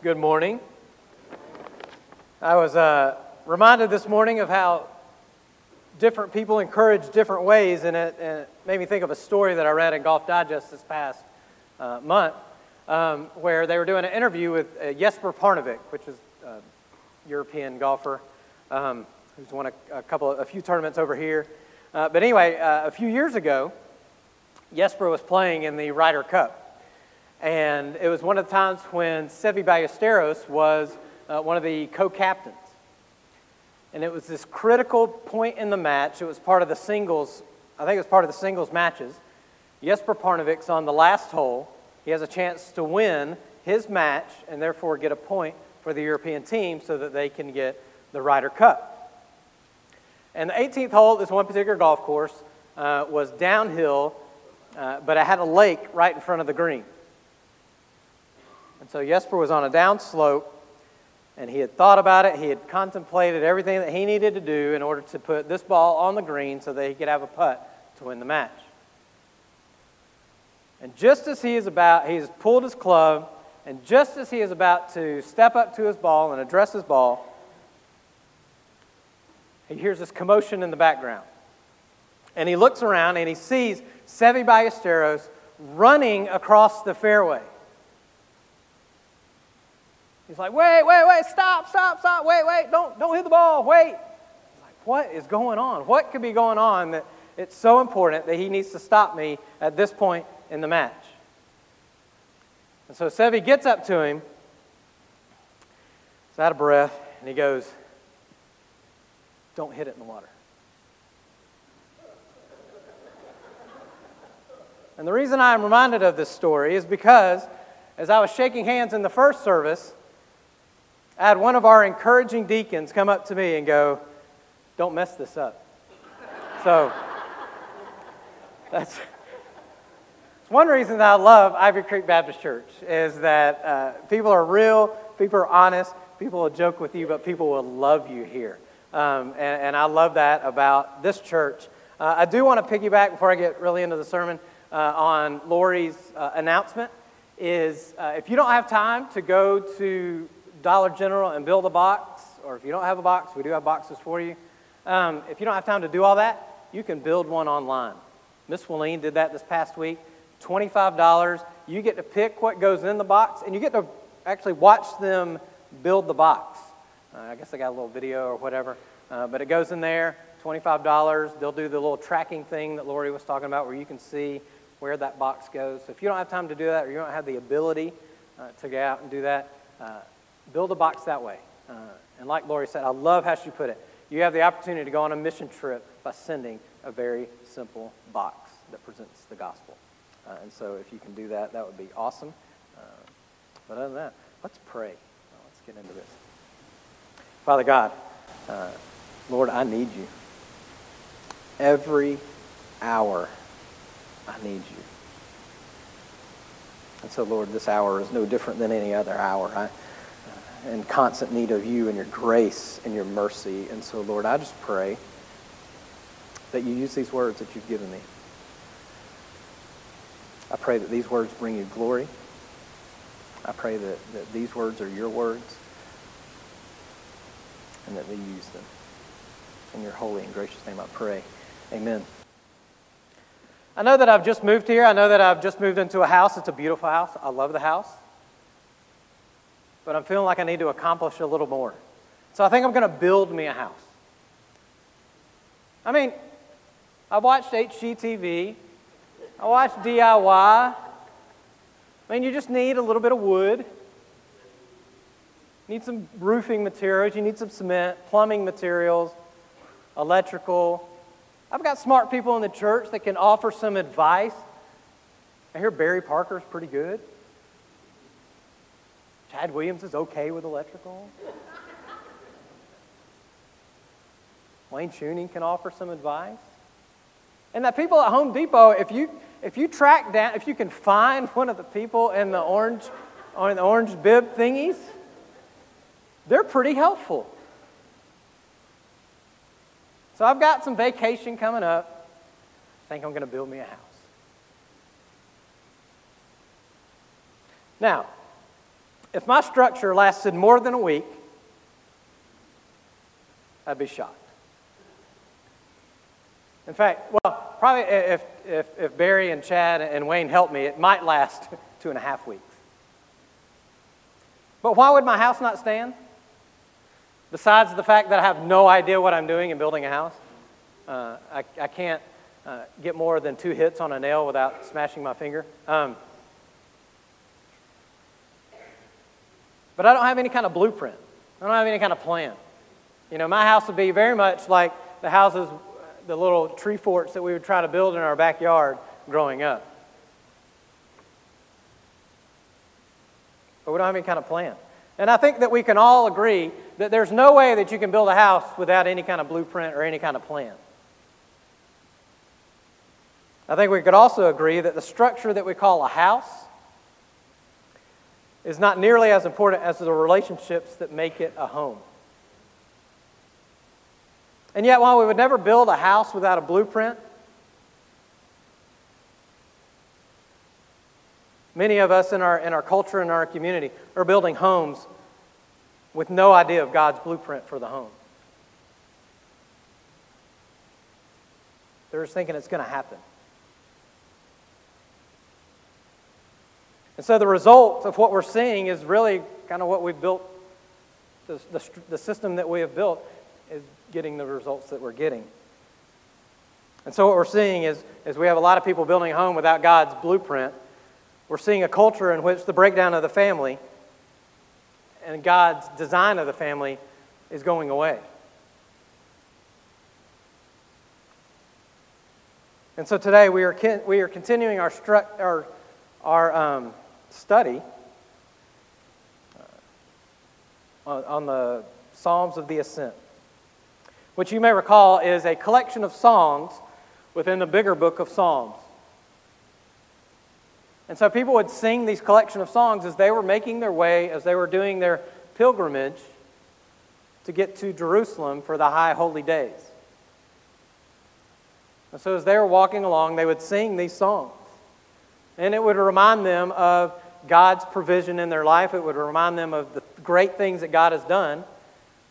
Good morning. I was uh, reminded this morning of how different people encourage different ways, and it, and it, made me think of a story that I read in Golf Digest this past uh, month, um, where they were doing an interview with uh, Jesper Parnevik, which is a European golfer um, who's won a, a, couple, a few tournaments over here. Uh, but anyway, uh, a few years ago, Jesper was playing in the Ryder Cup. And it was one of the times when Seve Ballesteros was uh, one of the co captains. And it was this critical point in the match. It was part of the singles, I think it was part of the singles matches. Jesper Parnevik's on the last hole. He has a chance to win his match and therefore get a point for the European team so that they can get the Ryder Cup. And the 18th hole, this one particular golf course, uh, was downhill, uh, but it had a lake right in front of the green. And so Jesper was on a down slope, and he had thought about it. He had contemplated everything that he needed to do in order to put this ball on the green so that he could have a putt to win the match. And just as he is about, he has pulled his club, and just as he is about to step up to his ball and address his ball, he hears this commotion in the background. And he looks around and he sees Seve Ballesteros running across the fairway. He's like, wait, wait, wait, stop, stop, stop, wait, wait, don't, don't hit the ball, wait. He's like, what is going on? What could be going on that it's so important that he needs to stop me at this point in the match? And so Seve gets up to him, he's out of breath, and he goes, don't hit it in the water. And the reason I'm reminded of this story is because as I was shaking hands in the first service, I had one of our encouraging deacons come up to me and go, Don't mess this up. so that's one reason that I love Ivy Creek Baptist Church is that uh, people are real, people are honest, people will joke with you, but people will love you here. Um, and, and, I love that about this church. Uh, I do want to piggyback before I get really into the sermon uh, on Lori's uh, announcement. Is uh, if you don't have time to go to Dollar General and build a box, or if you don't have a box, we do have boxes for you. Um, if you don't have time to do all that, you can build one online. Miss Willeen did that this past week. $25. You get to pick what goes in the box, and you get to actually watch them build the box. Uh, I guess they got a little video or whatever, uh, but it goes in there. $25. They'll do the little tracking thing that Lori was talking about where you can see where that box goes. So if you don't have time to do that or you don't have the ability uh, to go out and do that, uh, build a box that way. Uh, and like Lori said, I love how she put it. You have the opportunity to go on a mission trip by sending a very simple box that presents the gospel. Uh, and so if you can do that, that would be awesome. Uh, but other than that, let's pray. Let's get into this. Father God, uh, Lord, I need you. Every hour, I need you. And so, Lord, this hour is no different than any other hour. I, in constant need of you and your grace and your mercy. And so, Lord, I just pray that you use these words that you've given me. I pray that these words bring you glory. I pray that, that these words are your words and that we use them. In your holy and gracious name I pray. Amen. I know that I've just moved here. I know that I've just moved into a house. It's a beautiful house. I love the house but I'm feeling like I need to accomplish a little more. So I think I'm going to build me a house. I mean, I watched HGTV, I watched DIY. I mean, you just need a little bit of wood. You need some roofing materials, you need some cement, plumbing materials, electrical. I've got smart people in the church that can offer some advice. I hear Barry Parker's pretty good. Chad Williams is okay with electrical. Wayne Tuning can offer some advice. And that people at Home Depot, if you if you track down, if you can find one of the people in the orange on the orange bib thingies, they're pretty helpful. So I've got some vacation coming up. I think I'm going to build me a house. Now, If my structure lasted more than a week, I'd be shocked. In fact, well, probably if, if, if Barry and Chad and Wayne help me, it might last two and a half weeks. But why would my house not stand? Besides the fact that I have no idea what I'm doing in building a house, uh, I, I can't uh, get more than two hits on a nail without smashing my finger. Um, but I don't have any kind of blueprint. I don't have any kind of plan. You know, my house would be very much like the houses, the little tree forts that we would try to build in our backyard growing up. But we don't have any kind of plan. And I think that we can all agree that there's no way that you can build a house without any kind of blueprint or any kind of plan. I think we could also agree that the structure that we call a house is not nearly as important as the relationships that make it a home. And yet, while we would never build a house without a blueprint, Many of us in our, in our culture and our community are building homes with no idea of God's blueprint for the home. They're just thinking it's going to happen. And so the result of what we're seeing is really kind of what we've built, the, the, the system that we have built is getting the results that we're getting. And so what we're seeing is, is we have a lot of people building a home without God's blueprint. We're seeing a culture in which the breakdown of the family and God's design of the family is going away. And so today we are, we are continuing our, stru- our, our um, study uh, on, on the Psalms of the Ascent, which you may recall is a collection of songs within the bigger book of Psalms. And so people would sing these collection of songs as they were making their way, as they were doing their pilgrimage to get to Jerusalem for the high holy days. And so as they were walking along, they would sing these songs. And it would remind them of God's provision in their life. It would remind them of the great things that God has done.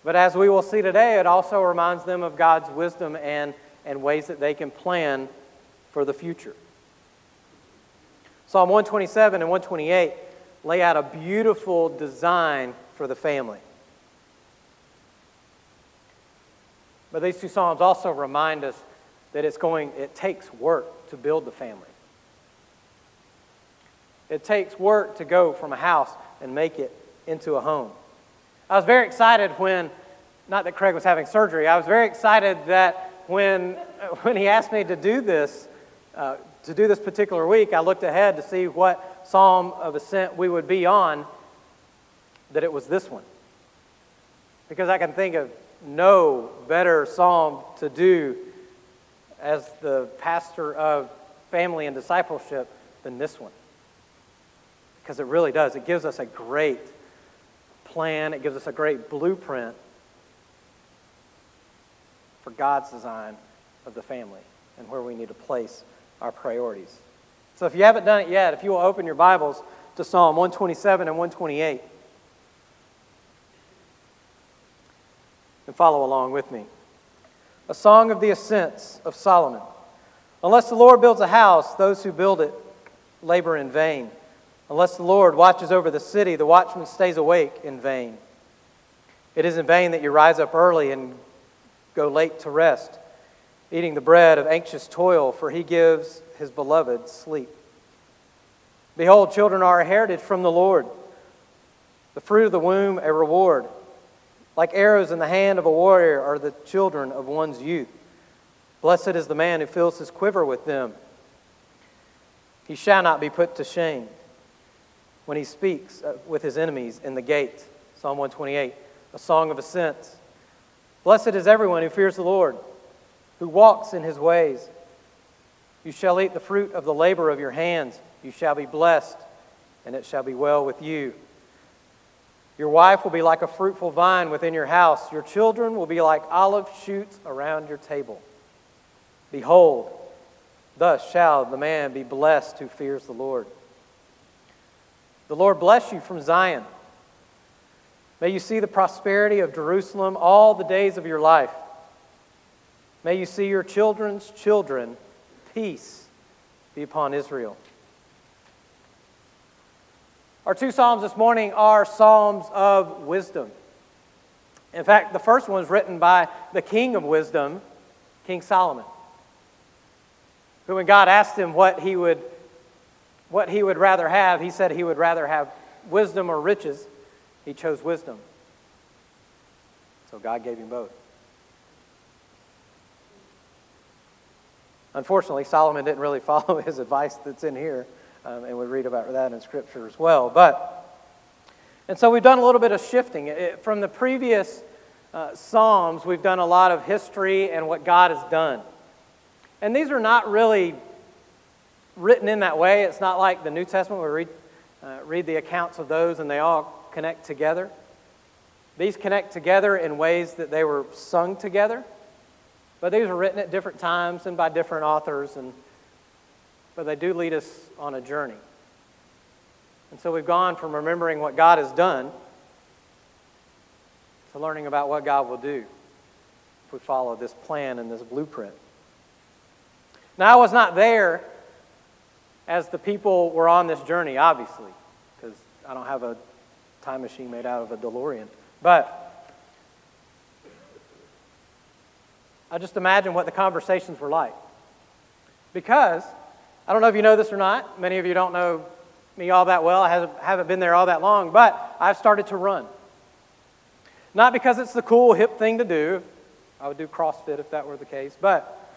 But as we will see today, it also reminds them of God's wisdom and, and ways that they can plan for the future. Psalm 127 and 128 lay out a beautiful design for the family. But these two psalms also remind us that it's going, it takes work to build the family. It takes work to go from a house and make it into a home. I was very excited when, not that Craig was having surgery, I was very excited that when, when he asked me to do this, uh, to do this particular week, I looked ahead to see what Psalm of Ascent we would be on, that it was this one. Because I can think of no better psalm to do as the pastor of family and discipleship than this one. Because it really does. It gives us a great plan, it gives us a great blueprint for God's design of the family and where we need to place our priorities. So if you haven't done it yet, if you will open your Bibles to Psalm 127 and 128 and follow along with me. A song of the ascents of Solomon. Unless the Lord builds a house, those who build it labor in vain. Unless the Lord watches over the city, the watchman stays awake in vain. It is in vain that you rise up early and go late to rest eating the bread of anxious toil, for he gives his beloved sleep. Behold, children are a heritage from the Lord, the fruit of the womb a reward. Like arrows in the hand of a warrior are the children of one's youth. Blessed is the man who fills his quiver with them. He shall not be put to shame when he speaks uh, with his enemies in the gate. Psalm 128, a song of ascent. Blessed is everyone who fears the Lord who walks in his ways. You shall eat the fruit of the labor of your hands. You shall be blessed, and it shall be well with you. Your wife will be like a fruitful vine within your house. Your children will be like olive shoots around your table. Behold, thus shall the man be blessed who fears the Lord. The Lord bless you from Zion, May you see the prosperity of Jerusalem all the days of your life. May you see your children's children. Peace be upon Israel. Our two Psalms this morning are Psalms of wisdom. In fact, the first one was written by the King of Wisdom, King Solomon, who, when God asked him what he would, what he would rather have, he said he would rather have wisdom or riches. He chose wisdom. So God gave him both. Unfortunately, Solomon didn't really follow his advice that's in here, um, and we read about that in Scripture as well. But and so we've done a little bit of shifting. It, from the previous uh, Psalms, we've done a lot of history and what God has done. And these are not really written in that way. It's not like the New Testament we read, uh, read the accounts of those and they all connect together. These connect together in ways that they were sung together. But these were written at different times and by different authors, and, but they do lead us on a journey. And so we've gone from remembering what God has done to learning about what God will do if we follow this plan and this blueprint. Now, I was not there as the people were on this journey, obviously, because I don't have a time machine made out of a DeLorean. But I just imagine what the conversations were like. Because, I don't know if you know this or not, many of you don't know me all that well. I haven't been there all that long, but I've started to run. Not because it's the cool, hip thing to do. I would do CrossFit if that were the case, but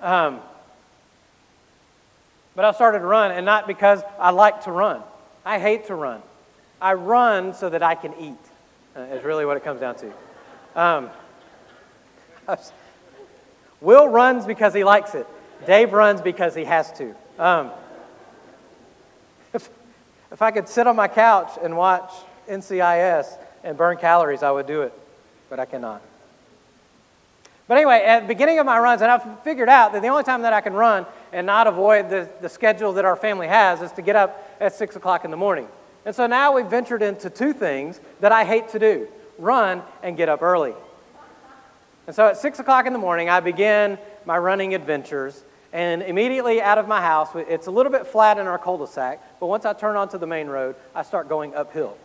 um, but I've started to run, and not because I like to run. I hate to run. I run so that I can eat. Uh, is really what it comes down to. Um, Will runs because he likes it. Dave runs because he has to. Um, if, if I could sit on my couch and watch NCIS and burn calories, I would do it, but I cannot. But anyway, at the beginning of my runs, and I've figured out that the only time that I can run and not avoid the, the schedule that our family has is to get up at 6 o'clock in the morning. And so now we've ventured into two things that I hate to do run and get up early. And so at 6 o'clock in the morning, I begin my running adventures. And immediately out of my house, it's a little bit flat in our cul de sac, but once I turn onto the main road, I start going uphill.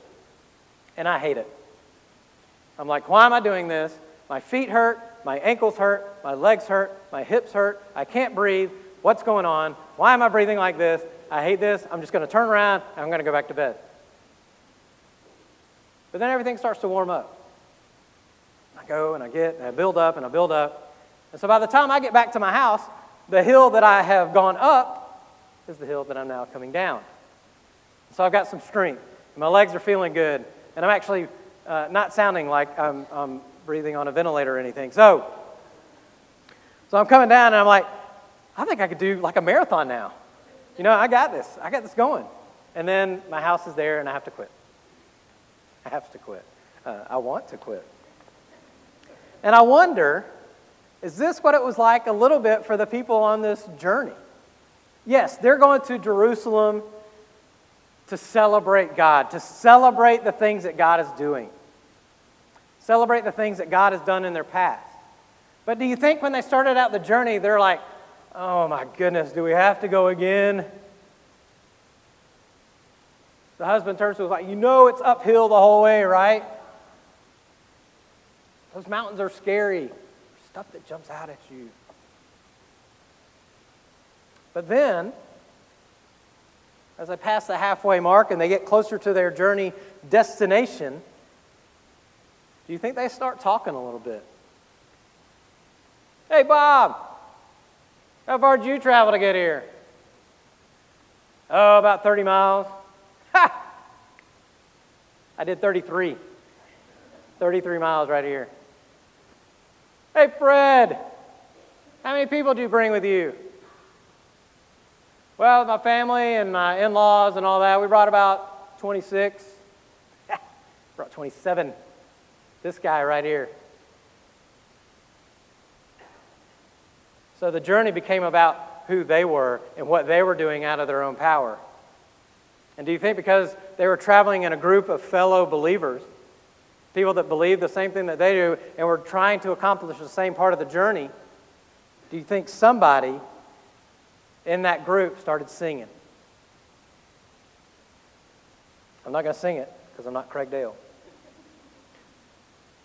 And I hate it. I'm like, why am I doing this? My feet hurt, my ankles hurt, my legs hurt, my hips hurt, I can't breathe. What's going on? Why am I breathing like this? I hate this. I'm just going to turn around and I'm going to go back to bed. But then everything starts to warm up. I go and I get and I build up and I build up. And so by the time I get back to my house, the hill that I have gone up is the hill that I'm now coming down. So I've got some strength. My legs are feeling good. And I'm actually uh, not sounding like I'm, I'm breathing on a ventilator or anything. So, so I'm coming down and I'm like, I think I could do like a marathon now. You know, I got this. I got this going. And then my house is there and I have to quit. I have to quit. Uh, I want to quit. And I wonder is this what it was like a little bit for the people on this journey? Yes, they're going to Jerusalem to celebrate God, to celebrate the things that God is doing, celebrate the things that God has done in their past. But do you think when they started out the journey, they're like, oh my goodness, do we have to go again? The husband turns to his wife, you know it's uphill the whole way, right? Those mountains are scary. Stuff that jumps out at you. But then, as I pass the halfway mark and they get closer to their journey destination, do you think they start talking a little bit? Hey, Bob, how far did you travel to get here? Oh, about 30 miles. Ha! I did 33. 33 miles right here. Hey, Fred, how many people do you bring with you? Well, my family and my in laws and all that, we brought about 26. brought 27. This guy right here. So the journey became about who they were and what they were doing out of their own power. And do you think because they were traveling in a group of fellow believers, people that believe the same thing that they do, and were trying to accomplish the same part of the journey, do you think somebody in that group started singing? I'm not going to sing it because I'm not Craig Dale.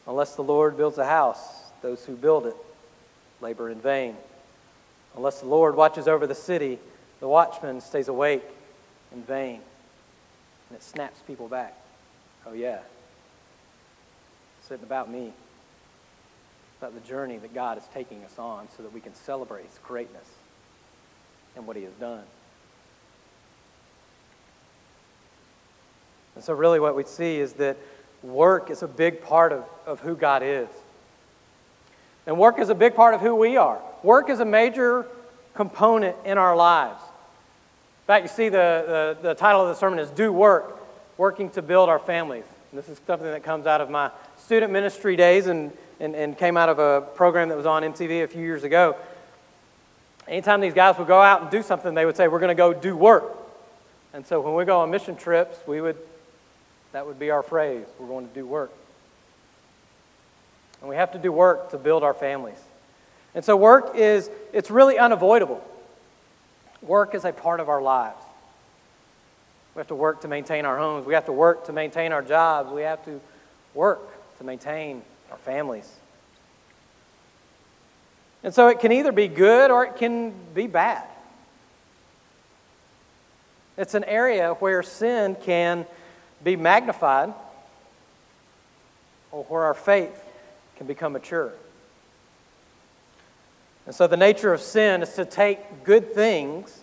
Unless the Lord builds a house, those who build it labor in vain. Unless the Lord watches over the city, the watchman stays awake in vain. And it snaps people back. Oh, yeah. It's about me. It's about the journey that God is taking us on so that we can celebrate His greatness and what He has done. And so, really, what we see is that work is a big part of, of who God is. And work is a big part of who we are. Work is a major component in our lives. In fact, you see the, the, the title of the sermon is Do Work, Working to Build Our Families. And this is something that comes out of my student ministry days and, and, and came out of a program that was on MTV a few years ago. Anytime these guys would go out and do something, they would say, We're going to go do work. And so when we go on mission trips, we would, that would be our phrase. We're going to do work. And we have to do work to build our families. And so work is, it's really unavoidable. Work is a part of our lives. We have to work to maintain our homes. We have to work to maintain our jobs. We have to work to maintain our families. And so it can either be good or it can be bad. It's an area where sin can be magnified or where our faith can become mature. And so the nature of sin is to take good things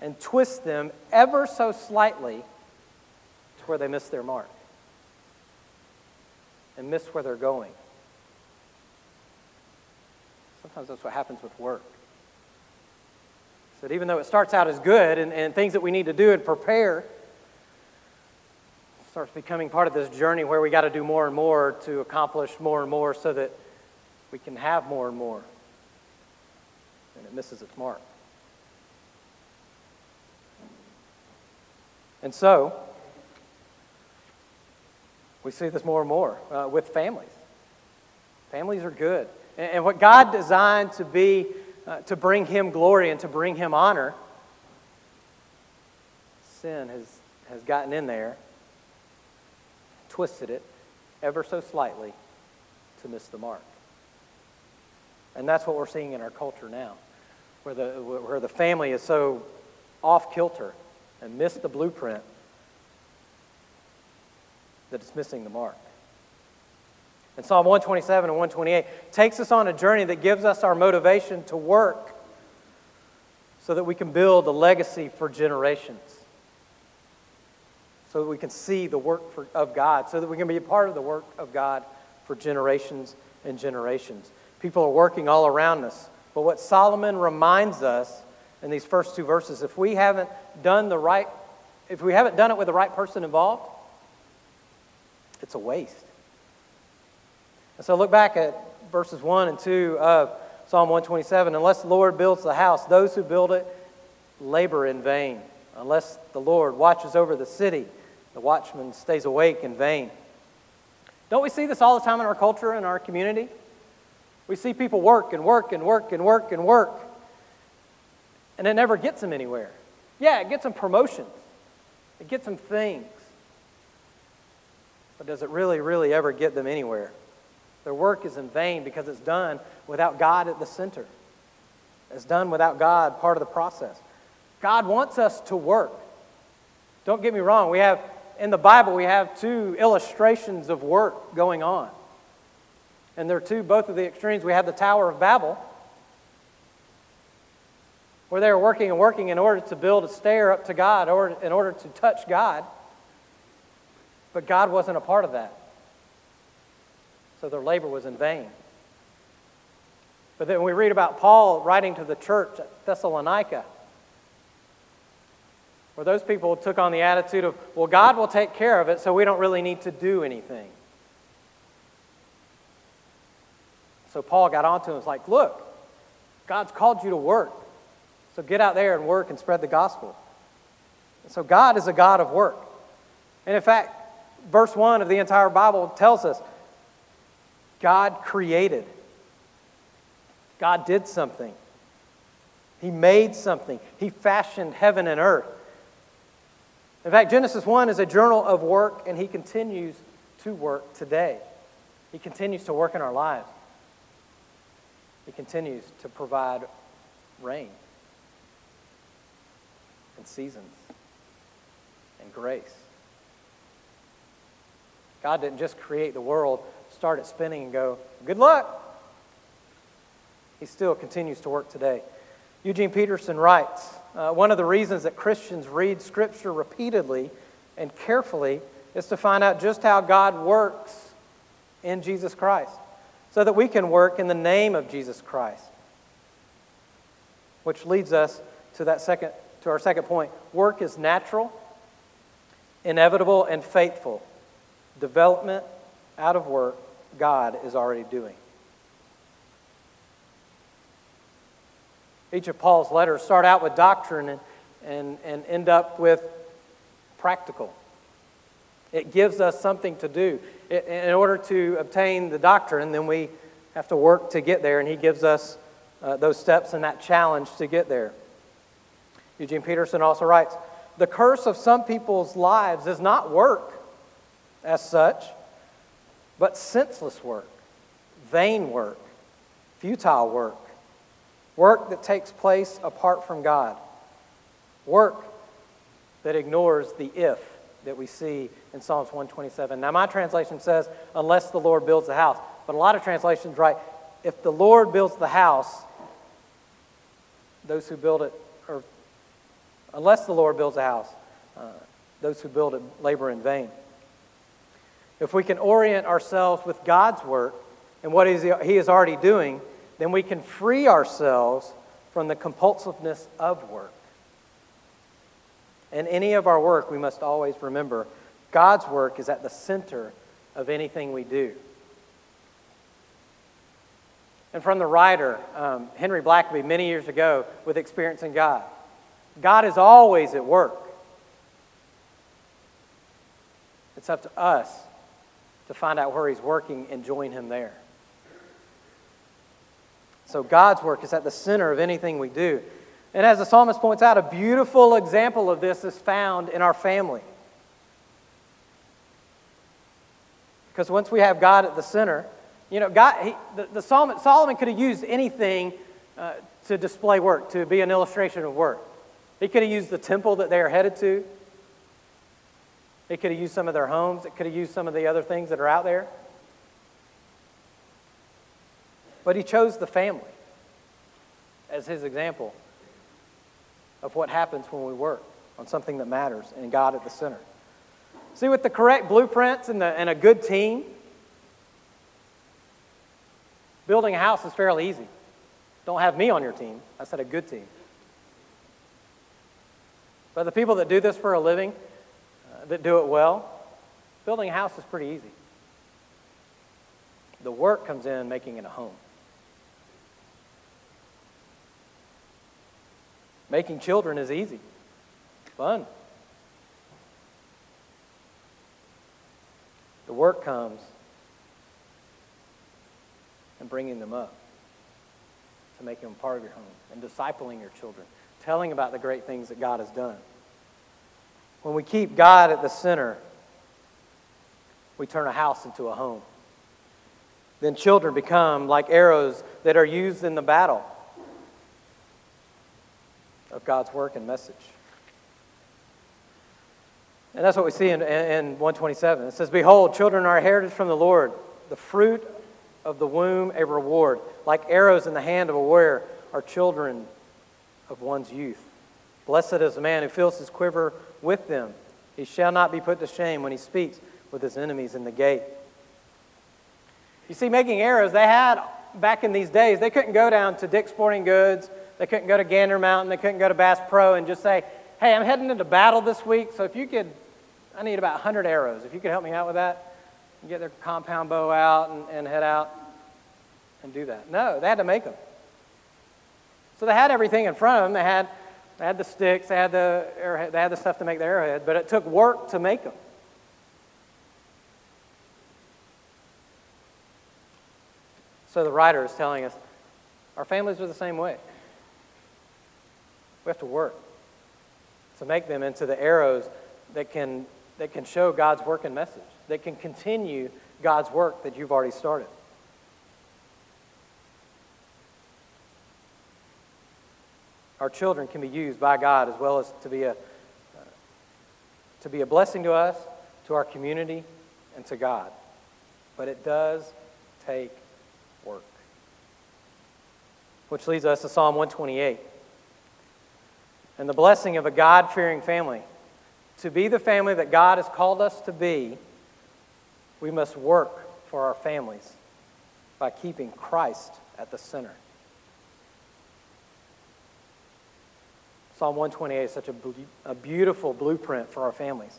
and twist them ever so slightly to where they miss their mark and miss where they're going. Sometimes that's what happens with work. So that even though it starts out as good and, and things that we need to do and prepare, starts becoming part of this journey where we got to do more and more to accomplish more and more so that we can have more and more. And it misses its mark. And so, we see this more and more uh, with families. Families are good. And, and what God designed to be, uh, to bring Him glory and to bring Him honor, sin has, has gotten in there twisted it ever so slightly to miss the mark. And that's what we're seeing in our culture now, where the, where the family is so off kilter and missed the blueprint that it's missing the mark. And Psalm 127 and 128 takes us on a journey that gives us our motivation to work so that we can build a legacy for generations so that we can see the work for, of God, so that we can be a part of the work of God for generations and generations. People are working all around us. But what Solomon reminds us in these first two verses, if we haven't done the right, if we haven't done it with the right person involved, it's a waste. And so look back at verses 1 and 2 of Psalm 127. Unless the Lord builds the house, those who build it labor in vain. Unless the Lord watches over the city, the watchman stays awake in vain. Don't we see this all the time in our culture and our community? We see people work and work and work and work and work, and it never gets them anywhere. Yeah, it gets them promotions, it gets them things. But does it really, really ever get them anywhere? Their work is in vain because it's done without God at the center. It's done without God part of the process. God wants us to work. Don't get me wrong, we have in the Bible, we have two illustrations of work going on. And they're two, both of the extremes. We have the Tower of Babel, where they were working and working in order to build a stair up to God, or in order to touch God. But God wasn't a part of that. So their labor was in vain. But then we read about Paul writing to the church at Thessalonica where those people took on the attitude of, well, God will take care of it, so we don't really need to do anything. So Paul got onto him and was like, look, God's called you to work. So get out there and work and spread the gospel. So God is a God of work. And in fact, verse 1 of the entire Bible tells us God created. God did something. He made something. He fashioned heaven and earth. In fact, Genesis 1 is a journal of work, and He continues to work today. He continues to work in our lives. He continues to provide rain and seasons and grace. God didn't just create the world, start it spinning, and go, good luck. He still continues to work today. Eugene Peterson writes uh, One of the reasons that Christians read Scripture repeatedly and carefully is to find out just how God works in Jesus Christ so that we can work in the name of Jesus Christ. Which leads us to that second to our second point. Work is natural, inevitable, and faithful. Development out of work, God is already doing. Each of Paul's letters start out with doctrine and, and, and end up with practical. It gives us something to do. in order to obtain the doctrine, then we have to work to get there, and he gives us uh, those steps and that challenge to get there. Eugene Peterson also writes The curse of some people's lives is not work as such, but senseless work, vain work, futile work, work that takes place apart from God, work that ignores the if that we see in Psalms 127. Now, my translation says, unless the Lord builds the house. But a lot of translations write, if the Lord builds the house, those who build it, or unless the Lord builds a house, uh, those who build it labor in vain. If we can orient ourselves with God's work and what He is already doing, then we can free ourselves from the compulsiveness of work. In any of our work, we must always remember God's work is at the center of anything we do. And from the writer, um, Henry Blackaby, many years ago, with Experiencing God God is always at work. It's up to us to find out where He's working and join Him there. So God's work is at the center of anything we do. And as the psalmist points out, a beautiful example of this is found in our family. Because once we have God at the center, you know, God, he, the, the Solomon, Solomon could have used anything uh, to display work, to be an illustration of work. He could have used the temple that they are headed to. He could have used some of their homes. It could have used some of the other things that are out there. But he chose the family as his example of what happens when we work on something that matters and God at the center. See, with the correct blueprints and, the, and a good team, building a house is fairly easy. Don't have me on your team. I said a good team. But the people that do this for a living, uh, that do it well, building a house is pretty easy. The work comes in making it a home. Making children is easy, fun. The work comes and bringing them up to make them part of your home and discipling your children, telling about the great things that God has done. When we keep God at the center, we turn a house into a home. Then children become like arrows that are used in the battle of God's work and message. And that's what we see in, in 127. It says, Behold, children are a heritage from the Lord, the fruit of the womb a reward. Like arrows in the hand of a warrior are children of one's youth. Blessed is the man who fills his quiver with them. He shall not be put to shame when he speaks with his enemies in the gate. You see, making arrows, they had back in these days, they couldn't go down to Dick's Sporting Goods, they couldn't go to Gander Mountain, they couldn't go to Bass Pro and just say, hey, I'm heading into battle this week, so if you could, I need about 100 arrows. If you could help me out with that, get their compound bow out and, and head out and do that. No, they had to make them. So they had everything in front of them. They had They had the sticks, they had the, arrowhead, they had the stuff to make the arrowhead, but it took work to make them. So the writer is telling us our families are the same way. We have to work to make them into the arrows that can, that can show God's work and message, that can continue God's work that you've already started. Our children can be used by God as well as to be a, uh, to be a blessing to us, to our community, and to God. But it does take work. Which leads us to Psalm 128 and the blessing of a God fearing family. To be the family that God has called us to be, we must work for our families by keeping Christ at the center. Psalm 128 is such a, a beautiful blueprint for our families.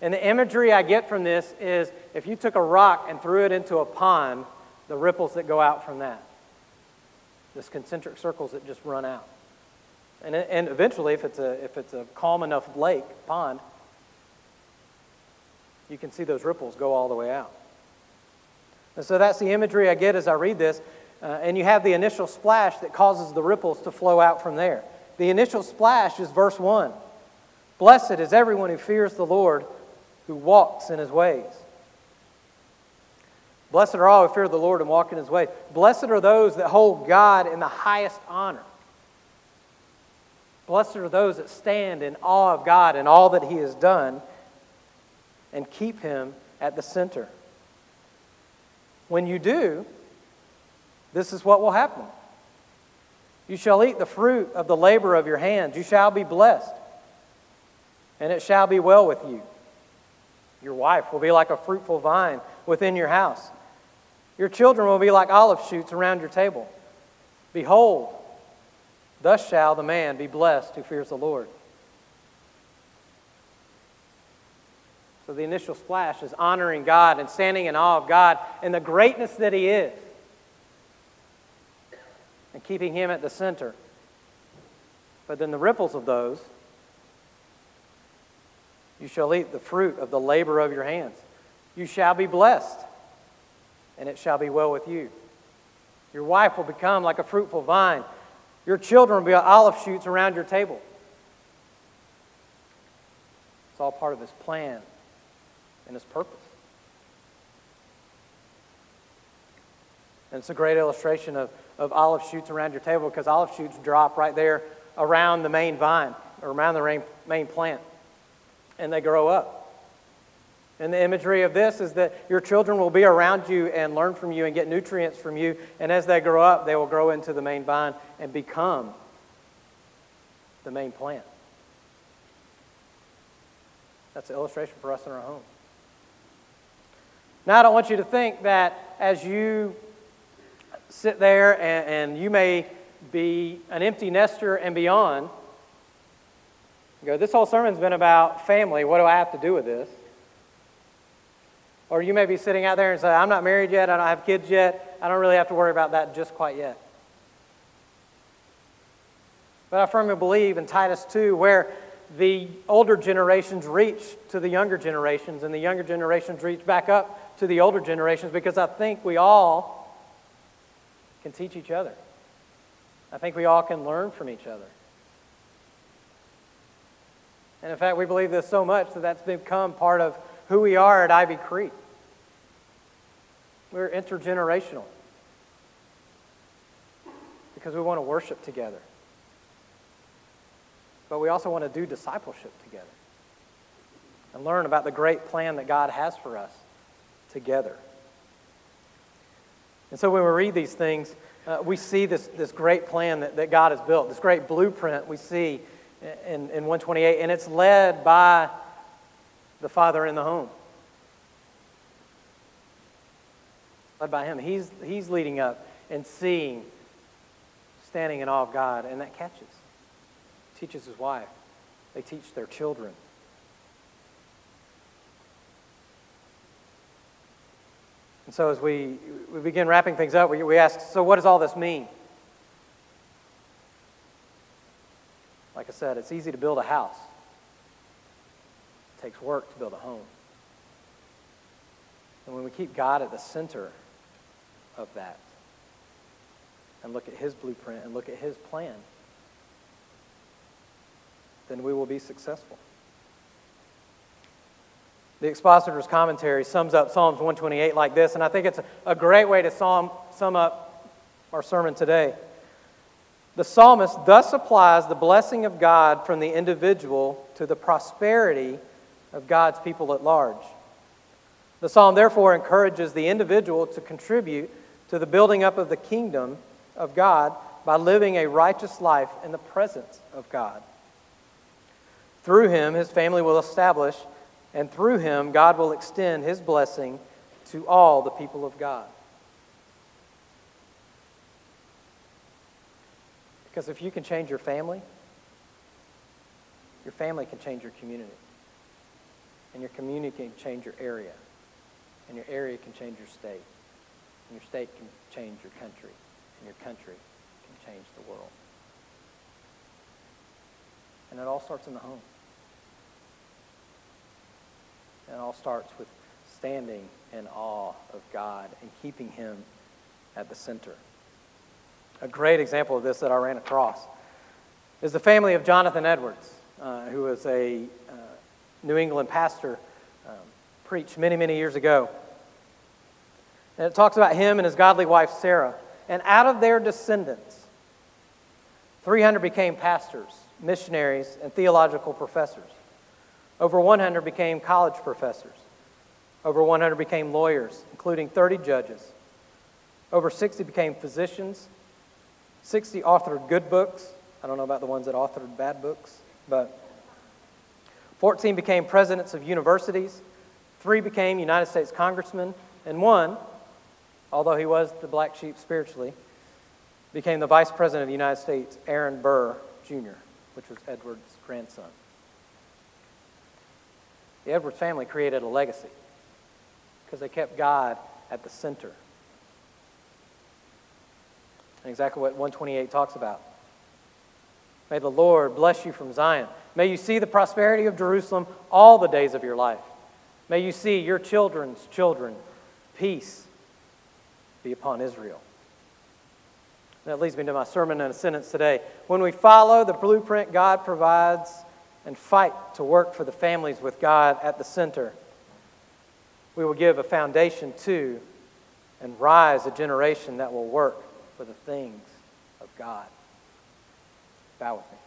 And the imagery I get from this is if you took a rock and threw it into a pond, the ripples that go out from that. This concentric circles that just run out. And, and eventually, if it's, a, if it's a calm enough lake, pond, you can see those ripples go all the way out. And so that's the imagery I get as I read this. Uh, and you have the initial splash that causes the ripples to flow out from there. The initial splash is verse 1 Blessed is everyone who fears the Lord, who walks in his ways. Blessed are all who fear the Lord and walk in his ways. Blessed are those that hold God in the highest honor. Blessed are those that stand in awe of God and all that He has done and keep Him at the center. When you do, this is what will happen. You shall eat the fruit of the labor of your hands. You shall be blessed, and it shall be well with you. Your wife will be like a fruitful vine within your house. Your children will be like olive shoots around your table. Behold, Thus shall the man be blessed who fears the Lord. So the initial splash is honoring God and standing in awe of God and the greatness that He is and keeping Him at the center. But then the ripples of those, you shall eat the fruit of the labor of your hands. You shall be blessed, and it shall be well with you. Your wife will become like a fruitful vine your children will be olive shoots around your table. It's all part of his plan and his purpose. And it's a great illustration of, of olive shoots around your table because olive shoots drop right there around the main vine or around the main, main plant. And they grow up. And the imagery of this is that your children will be around you and learn from you and get nutrients from you. And as they grow up, they will grow into the main vine and become the main plant. That's an illustration for us in our home. Now, I don't want you to think that as you sit there and, and you may be an empty nester and beyond, go, this whole sermon's been about family. What do I have to do with this? Or you may be sitting out there and say, I'm not married yet, I don't have kids yet, I don't really have to worry about that just quite yet. But I firmly believe in Titus 2, where the older generations reach to the younger generations, and the younger generations reach back up to the older generations, because I think we all can teach each other. I think we all can learn from each other. And in fact, we believe this so much that that's become part of who we are at Ivy Creek. We're intergenerational because we want to worship together. But we also want to do discipleship together and learn about the great plan that God has for us together. And so when we read these things, uh, we see this, this great plan that, that God has built, this great blueprint we see in, in 128, and it's led by the father in the home. Led by him. He's, he's leading up and seeing, standing in awe of God, and that catches. Teaches his wife. They teach their children. And so as we, we begin wrapping things up, we, we ask, so what does all this mean? Like I said, it's easy to build a house, it takes work to build a home. And when we keep God at the center of that and look at His blueprint and look at His plan, then we will be successful. The expositor's commentary sums up Psalms 128 like this, and I think it's a great way to sum, sum up our sermon today. The psalmist thus applies the blessing of God from the individual to the prosperity of God's people at large. The psalm therefore encourages the individual to contribute to the building up of the kingdom of God by living a righteous life in the presence of God. Through him, his family will establish, and through him, God will extend his blessing to all the people of God. Because if you can change your family, your family can change your community. And your community can change your area. And your area can change your state. And your state can change your country. And your country can change the world. And it all starts in the home. And it all starts with standing in awe of God and keeping Him at the center. A great example of this that I ran across is the family of Jonathan Edwards, uh, who was a uh, New England pastor, um, preached many, many years ago. And it talks about him and his godly wife, Sarah. And out of their descendants, 300 became pastors, missionaries, and theological professors. Over 100 became college professors. Over 100 became lawyers, including 30 judges. Over 60 became physicians, 60 authored good books. I don't know about the ones that authored bad books, but 14 became presidents of universities. Three became United States congressmen. And one, although he was the black sheep spiritually, became the vice president of the United States, Aaron Burr Jr., which was Edwards' grandson. The Edwards family created a legacy because they kept God at the center and exactly what 128 talks about. May the Lord bless you from Zion. May you see the prosperity of Jerusalem all the days of your life. May you see your children's children. Peace be upon Israel. That leads me to my sermon in a sentence today. When we follow the blueprint God provides and fight to work for the families with God at the center, we will give a foundation to and rise a generation that will work for the things of God. Bow with me.